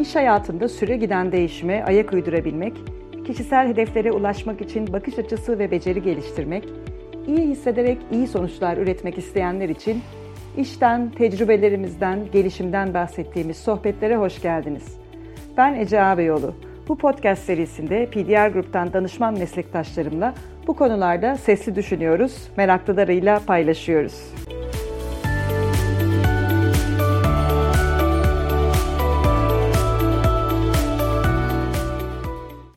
İş hayatında süre giden değişime ayak uydurabilmek, kişisel hedeflere ulaşmak için bakış açısı ve beceri geliştirmek, iyi hissederek iyi sonuçlar üretmek isteyenler için işten, tecrübelerimizden, gelişimden bahsettiğimiz sohbetlere hoş geldiniz. Ben Ece Ağabeyoğlu. Bu podcast serisinde PDR Grup'tan danışman meslektaşlarımla bu konularda sesli düşünüyoruz, meraklılarıyla paylaşıyoruz.